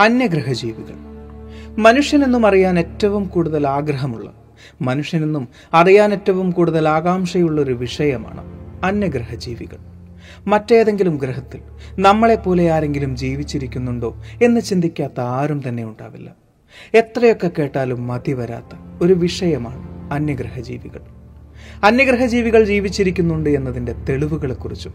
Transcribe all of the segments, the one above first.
അന്യഗ്രഹജീവികൾ. മനുഷ്യനെന്നും അറിയാൻ ഏറ്റവും കൂടുതൽ ആഗ്രഹമുള്ള മനുഷ്യനെന്നും അറിയാൻ ഏറ്റവും കൂടുതൽ ആകാംക്ഷയുള്ള ഒരു വിഷയമാണ് അന്യഗ്രഹജീവികൾ. മറ്റേതെങ്കിലും ഗ്രഹത്തിൽ നമ്മളെപ്പോലെ ആരെങ്കിലും ജീവിച്ചിരിക്കുന്നുണ്ടോ എന്ന് ചിന്തിക്കാത്ത ആരും തന്നെ ഉണ്ടാവില്ല. എത്രയൊക്കെ കേട്ടാലും മതി വരാത്ത ഒരു വിഷയമാണ് അന്യഗ്രഹജീവികൾ. അന്യഗ്രഹജീവികൾ ജീവിച്ചിരിക്കുന്നുണ്ട് എന്നതിന്റെ തെളിവുകളെക്കുറിച്ചും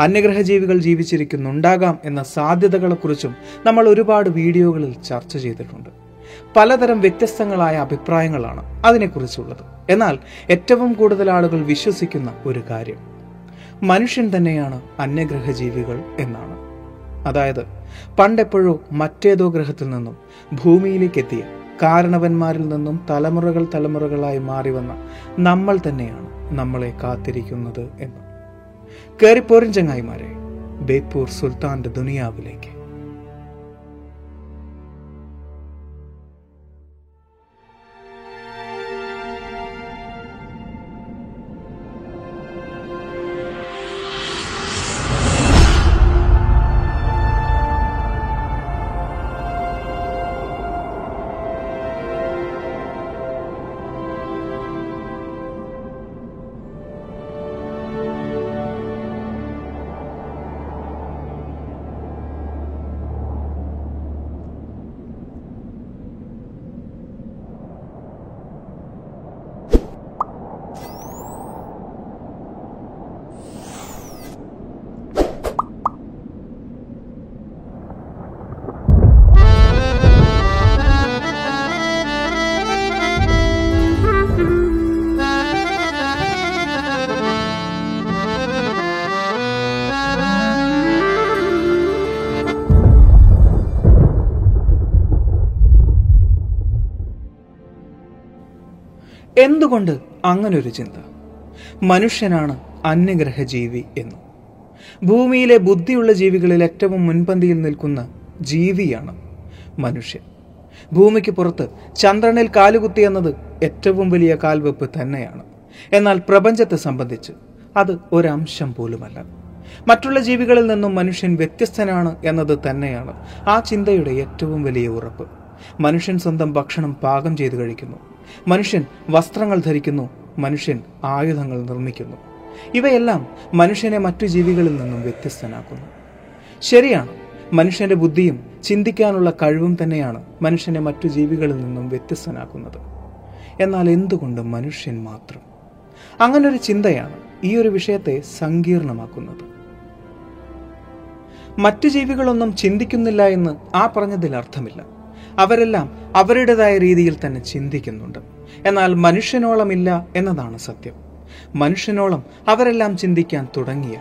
അന്യഗ്രഹജീവികൾ ജീവിച്ചിരിക്കുന്നുണ്ടാകാം എന്ന സാധ്യതകളെക്കുറിച്ചും നമ്മൾ ഒരുപാട് വീഡിയോകളിൽ ചർച്ച ചെയ്തിട്ടുണ്ട്. പലതരം വ്യത്യസ്തങ്ങളായ അഭിപ്രായങ്ങളാണ് അതിനെക്കുറിച്ചുള്ളത്. എന്നാൽ ഏറ്റവും കൂടുതൽ ആളുകൾ വിശ്വസിക്കുന്ന ഒരു കാര്യം മനുഷ്യൻ തന്നെയാണ് അന്യഗ്രഹജീവികൾ എന്നാണ്. അതായത് പണ്ടെപ്പോഴോ മറ്റേതോ ഗ്രഹത്തിൽ നിന്നും ഭൂമിയിലേക്ക് എത്തിയ കാരണവന്മാരിൽ നിന്നും തലമുറകൾ തലമുറകളായി മാറി വന്ന നമ്മൾ തന്നെയാണ് നമ്മളെ കാത്തിരിക്കുന്നത് എന്ന്. കയറിപ്പോരിൻ ചങ്ങായിമാരെ ബേപ്പൂർ സുൽത്താന്റെ ദുനിയാവിലേക്ക്. എന്തുകൊണ്ട് അങ്ങനൊരു ചിന്ത? മനുഷ്യനാണ് അന്യഗ്രഹജീവി എന്ന്. ഭൂമിയിലെ ബുദ്ധിയുള്ള ജീവികളിൽ ഏറ്റവും മുൻപന്തിയിൽ നിൽക്കുന്ന ജീവിയാണ് മനുഷ്യൻ. ഭൂമിക്ക് പുറത്ത് ചന്ദ്രനിൽ കാലുകുത്തി എന്നത് ഏറ്റവും വലിയ കാൽവെപ്പ് തന്നെയാണ്. എന്നാൽ പ്രപഞ്ചത്തെ സംബന്ധിച്ച് അത് ഒരംശം പോലുമല്ല. മറ്റുള്ള ജീവികളിൽ നിന്നും മനുഷ്യൻ വ്യത്യസ്തനാണ് എന്നത് തന്നെയാണ് ആ ചിന്തയുടെ ഏറ്റവും വലിയ ഉറപ്പ്. മനുഷ്യൻ സ്വന്തം ഭക്ഷണം പാകം ചെയ്തു കഴിക്കുന്നു. മനുഷ്യൻ വസ്ത്രങ്ങൾ ധരിക്കുന്നു മനുഷ്യൻ ആയുധങ്ങൾ നിർമ്മിക്കുന്നു. ഇവയെല്ലാം മനുഷ്യനെ മറ്റു ജീവികളിൽ നിന്നും വ്യത്യസ്തനാക്കുന്നു. ശരിയാണ് മനുഷ്യന്റെ ബുദ്ധിയും ചിന്തിക്കാനുള്ള കഴിവും തന്നെയാണ് മനുഷ്യനെ മറ്റു ജീവികളിൽ നിന്നും വ്യത്യസ്തനാക്കുന്നത്. എന്നാൽ എന്തുകൊണ്ട് മനുഷ്യൻ മാത്രം? അങ്ങനൊരു ചിന്തയാണ് ഈ ഒരു വിഷയത്തെ സങ്കീർണമാക്കുന്നത്. മറ്റു ജീവികളൊന്നും ചിന്തിക്കുന്നില്ല എന്ന് ആ പറഞ്ഞതിൽ അർത്ഥമില്ല. അവരെല്ലാം അവരുടേതായ രീതിയിൽ തന്നെ ചിന്തിക്കുന്നുണ്ട്. എന്നാൽ മനുഷ്യനോളമില്ല എന്നതാണ് സത്യം. മനുഷ്യനോളം അവരെല്ലാം ചിന്തിക്കാൻ തുടങ്ങിയ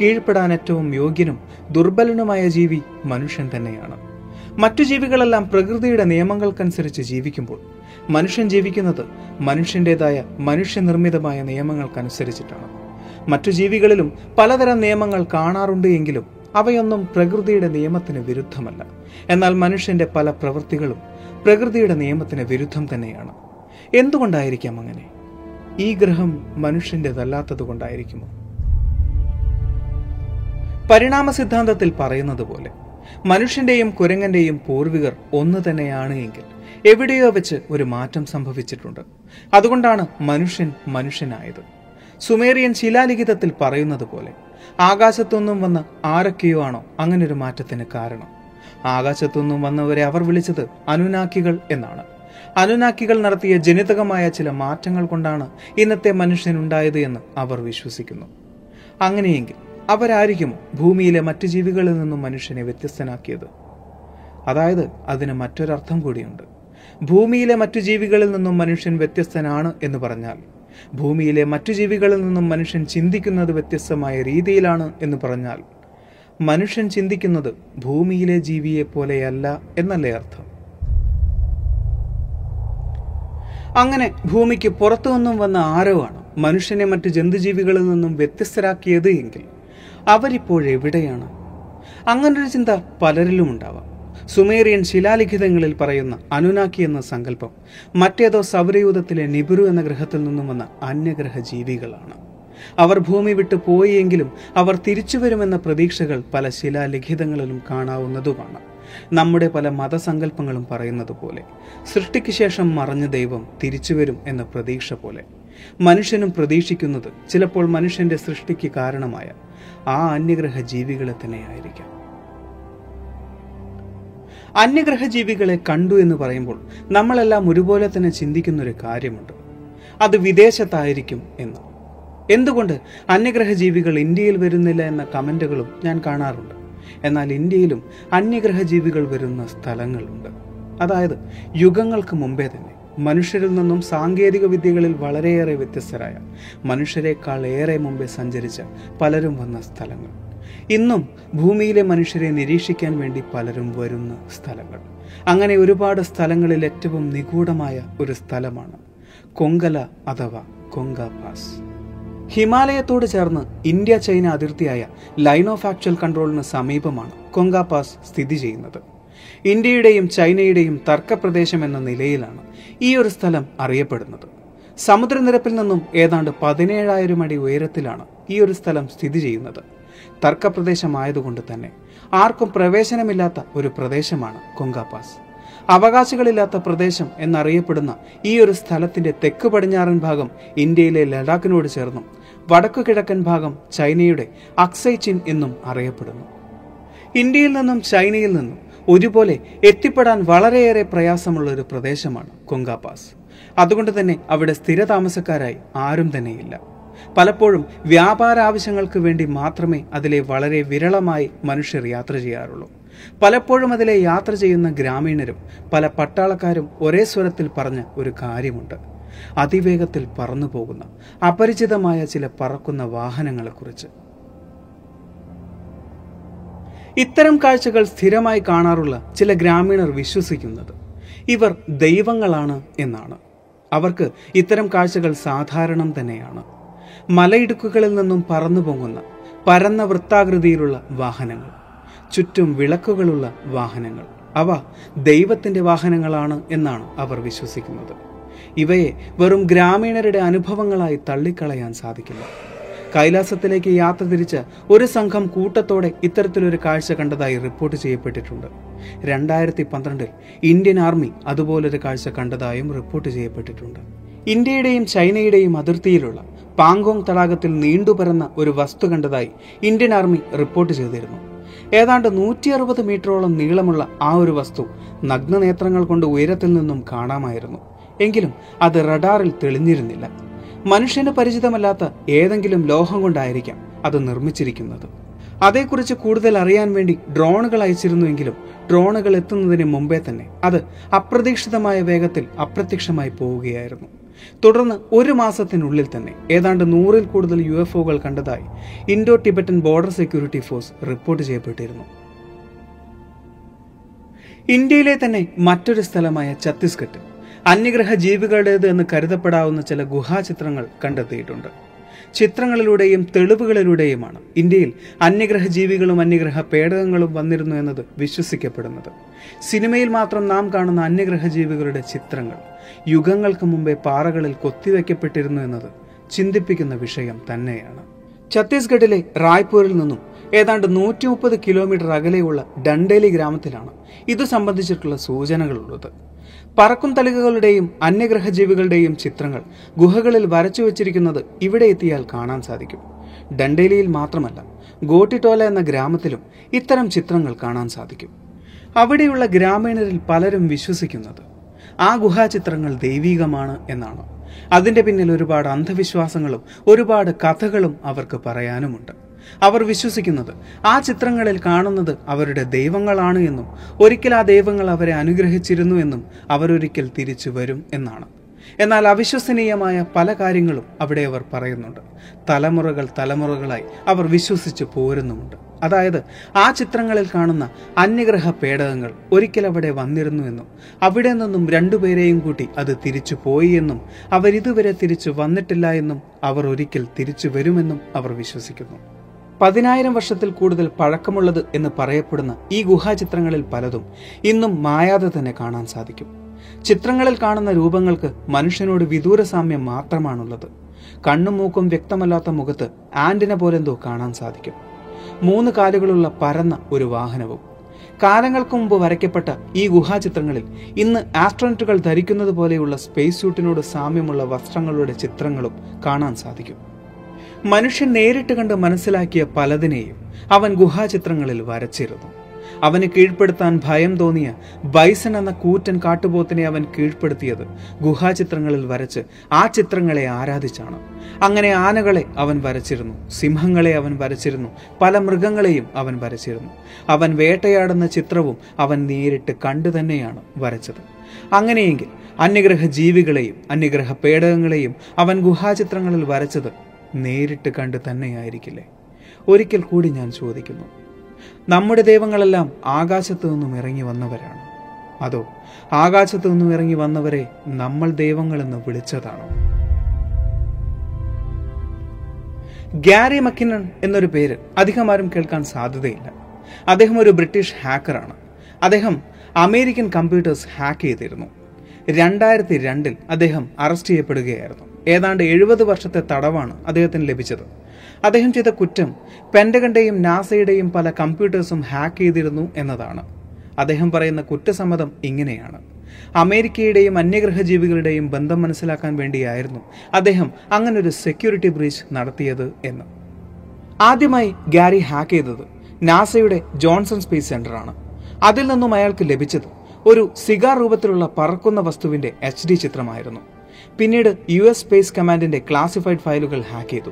കീഴ്പ്പെടാൻ ഏറ്റവും യോഗ്യനും ദുർബലനുമായ ജീവി മനുഷ്യൻ തന്നെയാണ്. മറ്റു ജീവികളെല്ലാം പ്രകൃതിയുടെ നിയമങ്ങൾക്കനുസരിച്ച് ജീവിക്കുമ്പോൾ മനുഷ്യൻ ജീവിക്കുന്നത് മനുഷ്യന്റെതായ മനുഷ്യനിർമ്മിതമായ നിയമങ്ങൾക്കനുസരിച്ചിട്ടാണ്. മറ്റു ജീവികളിലും പലതരം നിയമങ്ങൾ കാണാറുണ്ട് എങ്കിലും അവയൊന്നും പ്രകൃതിയുടെ നിയമത്തിന് വിരുദ്ധമല്ല. എന്നാൽ മനുഷ്യന്റെ പല പ്രവൃത്തികളും പ്രകൃതിയുടെ നിയമത്തിന് വിരുദ്ധം തന്നെയാണ്. എന്തുകൊണ്ടായിരിക്കാം അങ്ങനെ? ഈ ഗ്രഹം മനുഷ്യന്റെതല്ലാത്തത് കൊണ്ടായിരിക്കുമോ പരിണാമ സിദ്ധാന്തത്തിൽ പറയുന്നത് പോലെ മനുഷ്യന്റെയും കുരങ്ങന്റെയും പൂർവികർ ഒന്ന് തന്നെയാണ് എങ്കിൽ എവിടെയോ വെച്ച് ഒരു മാറ്റം സംഭവിച്ചിട്ടുണ്ട്. അതുകൊണ്ടാണ് മനുഷ്യൻ മനുഷ്യനായത്. സുമേറിയൻ ശിലാലിഖിതത്തിൽ പറയുന്നത് പോലെ ആകാശത്തൊന്നും വന്ന ആരൊക്കെയോ ആണോ അങ്ങനെ ഒരു മാറ്റത്തിന് കാരണം. ആകാശത്തൊന്നും വന്നവരെ അവർ വിളിച്ചത് അനുനാക്കികൾ എന്നാണ്. അനുനാക്കികൾ നടത്തിയ ജനിതകമായ ചില മാറ്റങ്ങൾ കൊണ്ടാണ് ഇന്നത്തെ മനുഷ്യനുണ്ടായത് എന്ന് അവർ വിശ്വസിക്കുന്നു. അങ്ങനെയെങ്കിൽ അവരായിരിക്കും ഭൂമിയിലെ മറ്റു ജീവികളിൽ നിന്നും മനുഷ്യനെ വ്യത്യസ്തനാക്കിയത്? അതായത് അതിന് മറ്റൊരർത്ഥം കൂടിയുണ്ട്. ഭൂമിയിലെ മറ്റു ജീവികളിൽ നിന്നും മനുഷ്യൻ വ്യത്യസ്തനാണ് എന്ന് പറഞ്ഞാൽ ഭൂമിയിലെ മറ്റു ജീവികളിൽ നിന്നും മനുഷ്യൻ ചിന്തിക്കുന്നത് വ്യത്യസ്തമായ രീതിയിലാണ് എന്ന് പറഞ്ഞാൽ മനുഷ്യൻ ചിന്തിക്കുന്നത് ഭൂമിയിലെ ജീവിയെ പോലെയല്ല എന്നല്ലേ അർത്ഥം? അങ്ങനെ ഭൂമിക്ക് പുറത്തു നിന്നും വന്ന ആരവാണ് മനുഷ്യനെ മറ്റ് ജന്തുജീവികളിൽ നിന്നും വ്യത്യസ്തരാക്കിയത് എങ്കിൽ അവരിപ്പോഴെവിടെയാണ് അങ്ങനൊരു ചിന്ത പലരിലും ഉണ്ടാവാം സുമേറിയൻ ശിലാലിഖിതങ്ങളിൽ പറയുന്ന അനുനാക്കി എന്ന സങ്കല്പം മറ്റേതോ സൗരയൂഥത്തിലെ നിബുരു എന്ന ഗ്രഹത്തിൽ നിന്നും വന്ന അന്യഗ്രഹ ജീവികളാണ് അവർ ഭൂമി വിട്ടു പോയെങ്കിലും അവർ തിരിച്ചുവരുമെന്ന പ്രതീക്ഷകൾ പല ശിലാലിഖിതങ്ങളിലും കാണാവുന്നതുമാണ്. നമ്മുടെ പല മതസങ്കല്പങ്ങളും പറയുന്നത് പോലെ സൃഷ്ടിക്ക് ശേഷം മറഞ്ഞ ദൈവം തിരിച്ചുവരും എന്ന പ്രതീക്ഷ പോലെ. മനുഷ്യനും പ്രതീക്ഷിക്കുന്നത് ചിലപ്പോൾ മനുഷ്യന്റെ സൃഷ്ടിക്ക് കാരണമായ ആ അന്യഗ്രഹ ജീവികളെ തന്നെയായിരിക്കാം. അന്യഗ്രഹ ജീവികളെ കണ്ടു എന്ന് പറയുമ്പോൾ നമ്മളെല്ലാം ഒരുപോലെ തന്നെ ചിന്തിക്കുന്ന ഒരു കാര്യമുണ്ട്. അത് വിദേശത്തായിരിക്കും എന്ന്. എന്തുകൊണ്ട് അന്യഗ്രഹ ജീവികൾ ഇന്ത്യയിൽ വരുന്നില്ല എന്ന കമന്റുകളും ഞാൻ കാണാറുണ്ട്. എന്നാൽ ഇന്ത്യയിലും അന്യഗ്രഹ ജീവികൾ വരുന്ന സ്ഥലങ്ങളുണ്ട്. അതായത് യുഗങ്ങൾക്ക് മുമ്പേ തന്നെ മനുഷ്യരിൽ നിന്നും സാങ്കേതിക വിദ്യകളിൽ വളരെയേറെ വ്യത്യസ്തരായ മനുഷ്യരെക്കാൾ ഏറെ മുമ്പേ സഞ്ചരിച്ച പലരും വന്ന സ്ഥലങ്ങൾ. ഇന്നും ഭൂമിയിലെ മനുഷ്യരെ നിരീക്ഷിക്കാൻ വേണ്ടി പലരും വരുന്ന സ്ഥലങ്ങൾ. അങ്ങനെ ഒരുപാട് സ്ഥലങ്ങളിൽ ഏറ്റവും നിഗൂഢമായ ഒരു സ്ഥലമാണ് കൊങ്കല അഥവാ കൊങ്ക പാസ്. ഹിമാലയത്തോട് ചേർന്ന് ഇന്ത്യ ചൈന അതിർത്തിയായ ലൈൻ ഓഫ് ആക്ച്വൽ കൺട്രോളിന് സമീപമാണ് കൊങ്ക പാസ് സ്ഥിതി ചെയ്യുന്നത്. ഇന്ത്യയുടെയും ചൈനയുടെയും തർക്കപ്രദേശം എന്ന നിലയിലാണ് ഈ ഒരു സ്ഥലം അറിയപ്പെടുന്നത്. സമുദ്രനിരപ്പിൽ നിന്നും ഏതാണ്ട് പതിനേഴായിരം അടി ഉയരത്തിലാണ് ഈ ഒരു സ്ഥലം സ്ഥിതി ചെയ്യുന്നത്. തർക്കപ്രദേശമായതുകൊണ്ട് തന്നെ ആർക്കും പ്രവേശനമില്ലാത്ത ഒരു പ്രദേശമാണ് കൊങ്കാപാസ്. അവകാശികളില്ലാത്ത പ്രദേശം എന്നറിയപ്പെടുന്ന ഈ ഒരു സ്ഥലത്തിന്റെ തെക്ക് പടിഞ്ഞാറൻ ഭാഗം ഇന്ത്യയിലെ ലഡാക്കിനോട് ചേർന്നും വടക്കു കിഴക്കൻ ഭാഗം ചൈനയുടെ അക്സൈ ചിൻ എന്നും അറിയപ്പെടുന്നു. ഇന്ത്യയിൽ നിന്നും ചൈനയിൽ നിന്നും ഒരുപോലെ എത്തിപ്പെടാൻ വളരെയേറെ പ്രയാസമുള്ള ഒരു പ്രദേശമാണ് കൊങ്കാപാസ്. അതുകൊണ്ട് തന്നെ അവിടെ സ്ഥിര താമസക്കാരായി ആരും തന്നെയില്ല. പലപ്പോഴും വ്യാപാര ആവശ്യങ്ങൾക്ക് വേണ്ടി മാത്രമേ അതിലെ വളരെ വിരളമായി മനുഷ്യർ യാത്ര ചെയ്യാറുള്ളൂ. പലപ്പോഴും അതിലെ യാത്ര ചെയ്യുന്ന ഗ്രാമീണരും പല പട്ടാളക്കാരും ഒരേ സ്വരത്തിൽ പറഞ്ഞ ഒരു കാര്യമുണ്ട്. അതിവേഗത്തിൽ പറന്നു പോകുന്ന അപരിചിതമായ ചില പറക്കുന്ന വാഹനങ്ങളെക്കുറിച്ച്. ഇത്തരം കാഴ്ചകൾ സ്ഥിരമായി കാണാറുള്ള ചില ഗ്രാമീണർ വിശ്വസിക്കുന്നത് ഇവർ ദൈവങ്ങളാണ് എന്നാണ്. അവർക്ക് ഇത്തരം കാഴ്ചകൾ സാധാരണം തന്നെയാണ്. മലയിടുക്കുകളിൽ നിന്നും പറന്നു പൊങ്ങുന്ന പരന്ന വൃത്താകൃതിയിലുള്ള വാഹനങ്ങൾ. ചുറ്റും വിളക്കുകളുള്ള വാഹനങ്ങൾ. അവ ദൈവത്തിന്റെ വാഹനങ്ങളാണ് എന്നാണ് അവർ വിശ്വസിക്കുന്നത്. ഇവയെ വെറും ഗ്രാമീണരുടെ അനുഭവങ്ങളായി തള്ളിക്കളയാൻ സാധിക്കില്ല. കൈലാസത്തിലേക്ക് യാത്ര തിരിച്ച് ഒരു സംഘം കൂട്ടത്തോടെ ഇത്തരത്തിലൊരു കാഴ്ച കണ്ടതായി റിപ്പോർട്ട് ചെയ്യപ്പെട്ടിട്ടുണ്ട്. രണ്ടായിരത്തി പന്ത്രണ്ടിൽ ഇന്ത്യൻ ആർമി അതുപോലൊരു കാഴ്ച കണ്ടതായും റിപ്പോർട്ട് ചെയ്യപ്പെട്ടിട്ടുണ്ട്. ഇന്ത്യയുടെയും ചൈനയുടെയും അതിർത്തിയിലുള്ള പാങ്കോങ് തടാകത്തിൽ നീണ്ടുപരന്ന ഒരു വസ്തു കണ്ടതായി ഇന്ത്യൻ ആർമി റിപ്പോർട്ട് ചെയ്തിരുന്നു. ഏതാണ്ട് നൂറ്റി അറുപത് മീറ്ററോളം നീളമുള്ള ആ ഒരു വസ്തു നഗ്നനേത്രങ്ങൾ കൊണ്ട് ഉയരത്തിൽ നിന്നും കാണാമായിരുന്നു. എങ്കിലും അത് റഡാറിൽ തെളിഞ്ഞിരുന്നില്ല. മനുഷ്യന് പരിചിതമല്ലാത്ത ഏതെങ്കിലും ലോഹം കൊണ്ടായിരിക്കാം അത് നിർമ്മിച്ചിരിക്കുന്നത്. അതേക്കുറിച്ച് കൂടുതൽ അറിയാൻ വേണ്ടി ഡ്രോണുകൾ അയച്ചിരുന്നുവെങ്കിലും ഡ്രോണുകൾ എത്തുന്നതിന് മുമ്പേ തന്നെ അത് അപ്രതീക്ഷിതമായ വേഗത്തിൽ അപ്രത്യക്ഷമായി പോവുകയായിരുന്നു. തുടർന്ന് ഒരു മാസത്തിനുള്ളിൽ തന്നെ ഏതാണ്ട് നൂറിൽ കൂടുതൽ യു എഫ് ഒകൾ കണ്ടതായി Indo Tibetan border security force report ചെയ്യപ്പെട്ടിരുന്നു. ഇന്ത്യയിലെ തന്നെ മറ്റൊരു സ്ഥലമായ ഛത്തീസ്ഗഡ് അന്യഗ്രഹ ജീവികളുടേത് എന്ന് കരുതപ്പെടാവുന്ന ചില ഗുഹാചിത്രങ്ങൾ കണ്ടെത്തിയിട്ടുണ്ട്. ചിത്രങ്ങളിലൂടെയും തെളിവുകളിലൂടെയുമാണ്. ഇന്ത്യയിൽ അന്യഗ്രഹ ജീവികളും അന്യഗ്രഹ പേടകങ്ങളും വന്നിരുന്നു എന്നത് വിശ്വസിക്കപ്പെടുന്നത്. സിനിമയിൽ മാത്രം നാം കാണുന്ന അന്യഗ്രഹ ജീവികളുടെ ചിത്രങ്ങൾ യുഗങ്ങൾക്ക് മുമ്പേ പാറകളിൽ കൊത്തിവെക്കപ്പെട്ടിരുന്നു എന്നത് ചിന്തിപ്പിക്കുന്ന വിഷയം തന്നെയാണ്. ഛത്തീസ്ഗഡിലെ റായ്പൂരിൽ നിന്നും ഏതാണ്ട് നൂറ്റി മുപ്പത് കിലോമീറ്റർ അകലെയുള്ള ഡണ്ടേലി ഗ്രാമത്തിലാണ് ഇത് സംബന്ധിച്ചിട്ടുള്ള സൂചനകളുള്ളത്. പറക്കും തളികകളുടെയും അന്യഗ്രഹജീവികളുടെയും ചിത്രങ്ങൾ ഗുഹകളിൽ വരച്ചു വച്ചിരിക്കുന്നത് ഇവിടെ എത്തിയാൽ കാണാൻ സാധിക്കും. ഡണ്ടേലിയിൽ മാത്രമല്ല ഗോട്ടിട്ടോല എന്ന ഗ്രാമത്തിലും ഇത്തരം ചിത്രങ്ങൾ കാണാൻ സാധിക്കും. അവിടെയുള്ള ഗ്രാമീണരിൽ പലരും വിശ്വസിക്കുന്നത് ആ ഗുഹാചിത്രങ്ങൾ ദൈവീകമാണ് എന്നാണ്. അതിന്റെ പിന്നിൽ ഒരുപാട് അന്ധവിശ്വാസങ്ങളും ഒരുപാട് കഥകളും അവർക്ക് പറയാനുമുണ്ട്. അവർ വിശ്വസിക്കുന്നത്. ആ ചിത്രങ്ങളിൽ കാണുന്നത് അവരുടെ ദൈവങ്ങളാണ് എന്നും ഒരിക്കൽ ആ ദൈവങ്ങൾ അവരെ അനുഗ്രഹിച്ചിരുന്നു എന്നും അവരൊരിക്കൽ തിരിച്ചു വരും എന്നാണ്. എന്നാൽ അവിശ്വസനീയമായ പല കാര്യങ്ങളും അവിടെ അവർ പറയുന്നുണ്ട്. തലമുറകൾ തലമുറകളായി അവർ വിശ്വസിച്ച് പോരുന്നുമുണ്ട്. അതായത് ആ ചിത്രങ്ങളിൽ കാണുന്ന അന്യഗ്രഹ പേടകങ്ങൾ ഒരിക്കൽ അവിടെ വന്നിരുന്നു എന്നും അവിടെ നിന്നും രണ്ടുപേരെയും കൂട്ടി അത് തിരിച്ചു പോയി എന്നും അവരിതുവരെ തിരിച്ചു വന്നിട്ടില്ല എന്നും അവർ ഒരിക്കൽ തിരിച്ചു വരുമെന്നും അവർ വിശ്വസിക്കുന്നു. പതിനായിരം വർഷത്തിൽ കൂടുതൽ പഴക്കമുള്ളത് എന്ന് പറയപ്പെടുന്ന ഈ ഗുഹാചിത്രങ്ങളിൽ പലതും ഇന്നും മായാതെ തന്നെ കാണാൻ സാധിക്കും. ചിത്രങ്ങളിൽ കാണുന്ന രൂപങ്ങൾക്ക് മനുഷ്യനോട് വിദൂര സാമ്യം മാത്രമാണുള്ളത്. കണ്ണും മൂക്കും വ്യക്തമല്ലാത്ത മുഖത്ത് ആന്റിന പോലെന്തോ കാണാൻ സാധിക്കും. മൂന്ന് കാലുകളുള്ള പരന്ന ഒരു വാഹനവും. കാലങ്ങൾക്ക് മുമ്പ് വരയ്ക്കപ്പെട്ട ഈ ഗുഹാചിത്രങ്ങളിൽ ഇന്ന് ആസ്ട്രോണറ്റുകൾ ധരിക്കുന്നത് പോലെയുള്ള സ്പേസ് സ്യൂട്ടിനോട് സാമ്യമുള്ള വസ്ത്രങ്ങളുടെ ചിത്രങ്ങളും കാണാൻ സാധിക്കും. മനുഷ്യൻ നേരിട്ട് കണ്ട് മനസ്സിലാക്കിയ പലതിനെയും അവൻ ഗുഹാചിത്രങ്ങളിൽ വരച്ചിരുന്നു. അവന് കീഴ്പ്പെടുത്താൻ ഭയം തോന്നിയ ബൈസൺ എന്ന കൂറ്റൻ കാട്ടുപോത്തിനെ അവൻ കീഴ്പ്പെടുത്തിയത് ഗുഹാചിത്രങ്ങളിൽ വരച്ച് ആ ചിത്രങ്ങളെ ആരാധിച്ചാണ്. അങ്ങനെ ആനകളെ അവൻ വരച്ചിരുന്നു സിംഹങ്ങളെ അവൻ വരച്ചിരുന്നു പല മൃഗങ്ങളെയും അവൻ വരച്ചിരുന്നു. അവൻ വേട്ടയാടുന്ന ചിത്രവും അവൻ നേരിട്ട് കണ്ടു തന്നെയാണ് വരച്ചത്. അങ്ങനെയെങ്കിൽ അന്യഗ്രഹ ജീവികളെയും അന്യഗ്രഹ പേടകങ്ങളെയും അവൻ ഗുഹാചിത്രങ്ങളിൽ വരച്ചത് നേരിട്ട് കണ്ട് തന്നെയായിരിക്കില്ലേ? ഒരിക്കൽ കൂടി ഞാൻ ചോദിക്കുന്നു. നമ്മുടെ ദൈവങ്ങളെല്ലാം ആകാശത്തു നിന്നും ഇറങ്ങി വന്നവരാണ്. അതോ ആകാശത്തു നിന്നും ഇറങ്ങി വന്നവരെ നമ്മൾ ദൈവങ്ങളെന്ന് വിളിച്ചതാണോ? ഗ്യാരി മക്കിനൺ എന്നൊരു പേര് അധികമാരും കേൾക്കാൻ സാധ്യതയില്ല. അദ്ദേഹം ഒരു ബ്രിട്ടീഷ് ഹാക്കറാണ്. അദ്ദേഹം അമേരിക്കൻ കമ്പ്യൂട്ടേഴ്സ് ഹാക്ക് ചെയ്തിരുന്നു. രണ്ടായിരത്തി രണ്ടിൽ അദ്ദേഹം അറസ്റ്റ് ചെയ്യപ്പെടുകയായിരുന്നു. ഏതാണ്ട് എഴുപത് വർഷത്തെ തടവാണ് അദ്ദേഹത്തിന് ലഭിച്ചത്. അദ്ദേഹം ചെയ്ത കുറ്റം പെൻഡകന്റെയും നാസയുടെയും പല കമ്പ്യൂട്ടേഴ്സും ഹാക്ക് ചെയ്തിരുന്നു എന്നതാണ്. അദ്ദേഹം പറയുന്ന കുറ്റസമ്മതം ഇങ്ങനെയാണ്. അമേരിക്കയുടെയും അന്യഗ്രഹ ജീവികളുടെയും ബന്ധം മനസ്സിലാക്കാൻ വേണ്ടിയായിരുന്നു അദ്ദേഹം അങ്ങനൊരു സെക്യൂരിറ്റി ബ്രീച്ച് നടത്തിയത് എന്ന്. ആദ്യമായി ഗാരി ഹാക്ക് ചെയ്തത് നാസയുടെ ജോൺസൺ സ്പേസ് സെന്ററാണ്. അതിൽ നിന്നും അയാൾക്ക് ലഭിച്ചത് ഒരു സിഗാർ രൂപത്തിലുള്ള പറക്കുന്ന വസ്തുവിന്റെ എച്ച് ഡി ചിത്രമായിരുന്നു. പിന്നീട് യു എസ് സ്പേസ് കമാൻഡിന്റെ ക്ലാസിഫൈഡ് ഫയലുകൾ ഹാക്ക് ചെയ്തു.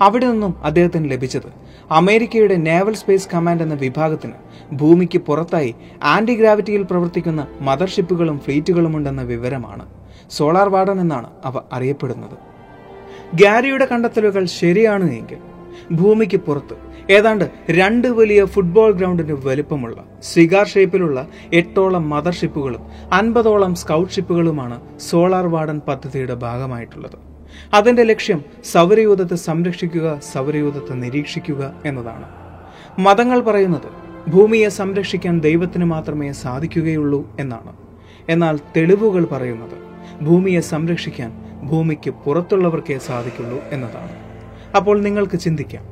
അവിടെ നിന്നും അദ്ദേഹത്തിന് ലഭിച്ചത് അമേരിക്കയുടെ നേവൽ സ്പേസ് കമാൻഡ് എന്ന വിഭാഗത്തിന് ഭൂമിക്ക് പുറത്തായി ആന്റി ഗ്രാവിറ്റിയിൽ പ്രവർത്തിക്കുന്ന മദർഷിപ്പുകളും ഫ്ലീറ്റുകളും ഉണ്ടെന്ന വിവരമാണ് സോളാർ വാർഡൻ എന്നാണ് അവ അറിയപ്പെടുന്നത്. ഗാരിയുടെ കണ്ടെത്തലുകൾ ശരിയാണ് എങ്കിൽ ഭൂമിക്ക് പുറത്ത് ഏതാണ്ട് രണ്ട് വലിയ ഫുട്ബോൾ ഗ്രൗണ്ടിന് വലുപ്പമുള്ള സിഗാർ ഷേപ്പിലുള്ള എട്ടോളം മദർഷിപ്പുകളും അൻപതോളം സ്കൗട്ട് ഷിപ്പുകളുമാണ് സോളാർ വാർഡൻ പദ്ധതിയുടെ ഭാഗമായിട്ടുള്ളത്. അതിന്റെ ലക്ഷ്യം സൗരയൂഥത്തെ സംരക്ഷിക്കുക സൗരയൂഥത്തെ നിരീക്ഷിക്കുക എന്നതാണ്. മതങ്ങൾ പറയുന്നത് ഭൂമിയെ സംരക്ഷിക്കാൻ ദൈവത്തിന് മാത്രമേ സാധിക്കുകയുള്ളൂ എന്നാണ്. എന്നാൽ തെളിവുകൾ പറയുന്നത് ഭൂമിയെ സംരക്ഷിക്കാൻ ഭൂമിക്ക് പുറത്തുള്ളവർക്കേ സാധിക്കുള്ളൂ എന്നതാണ്. അപ്പോൾ നിങ്ങൾക്ക് ചിന്തിക്കാം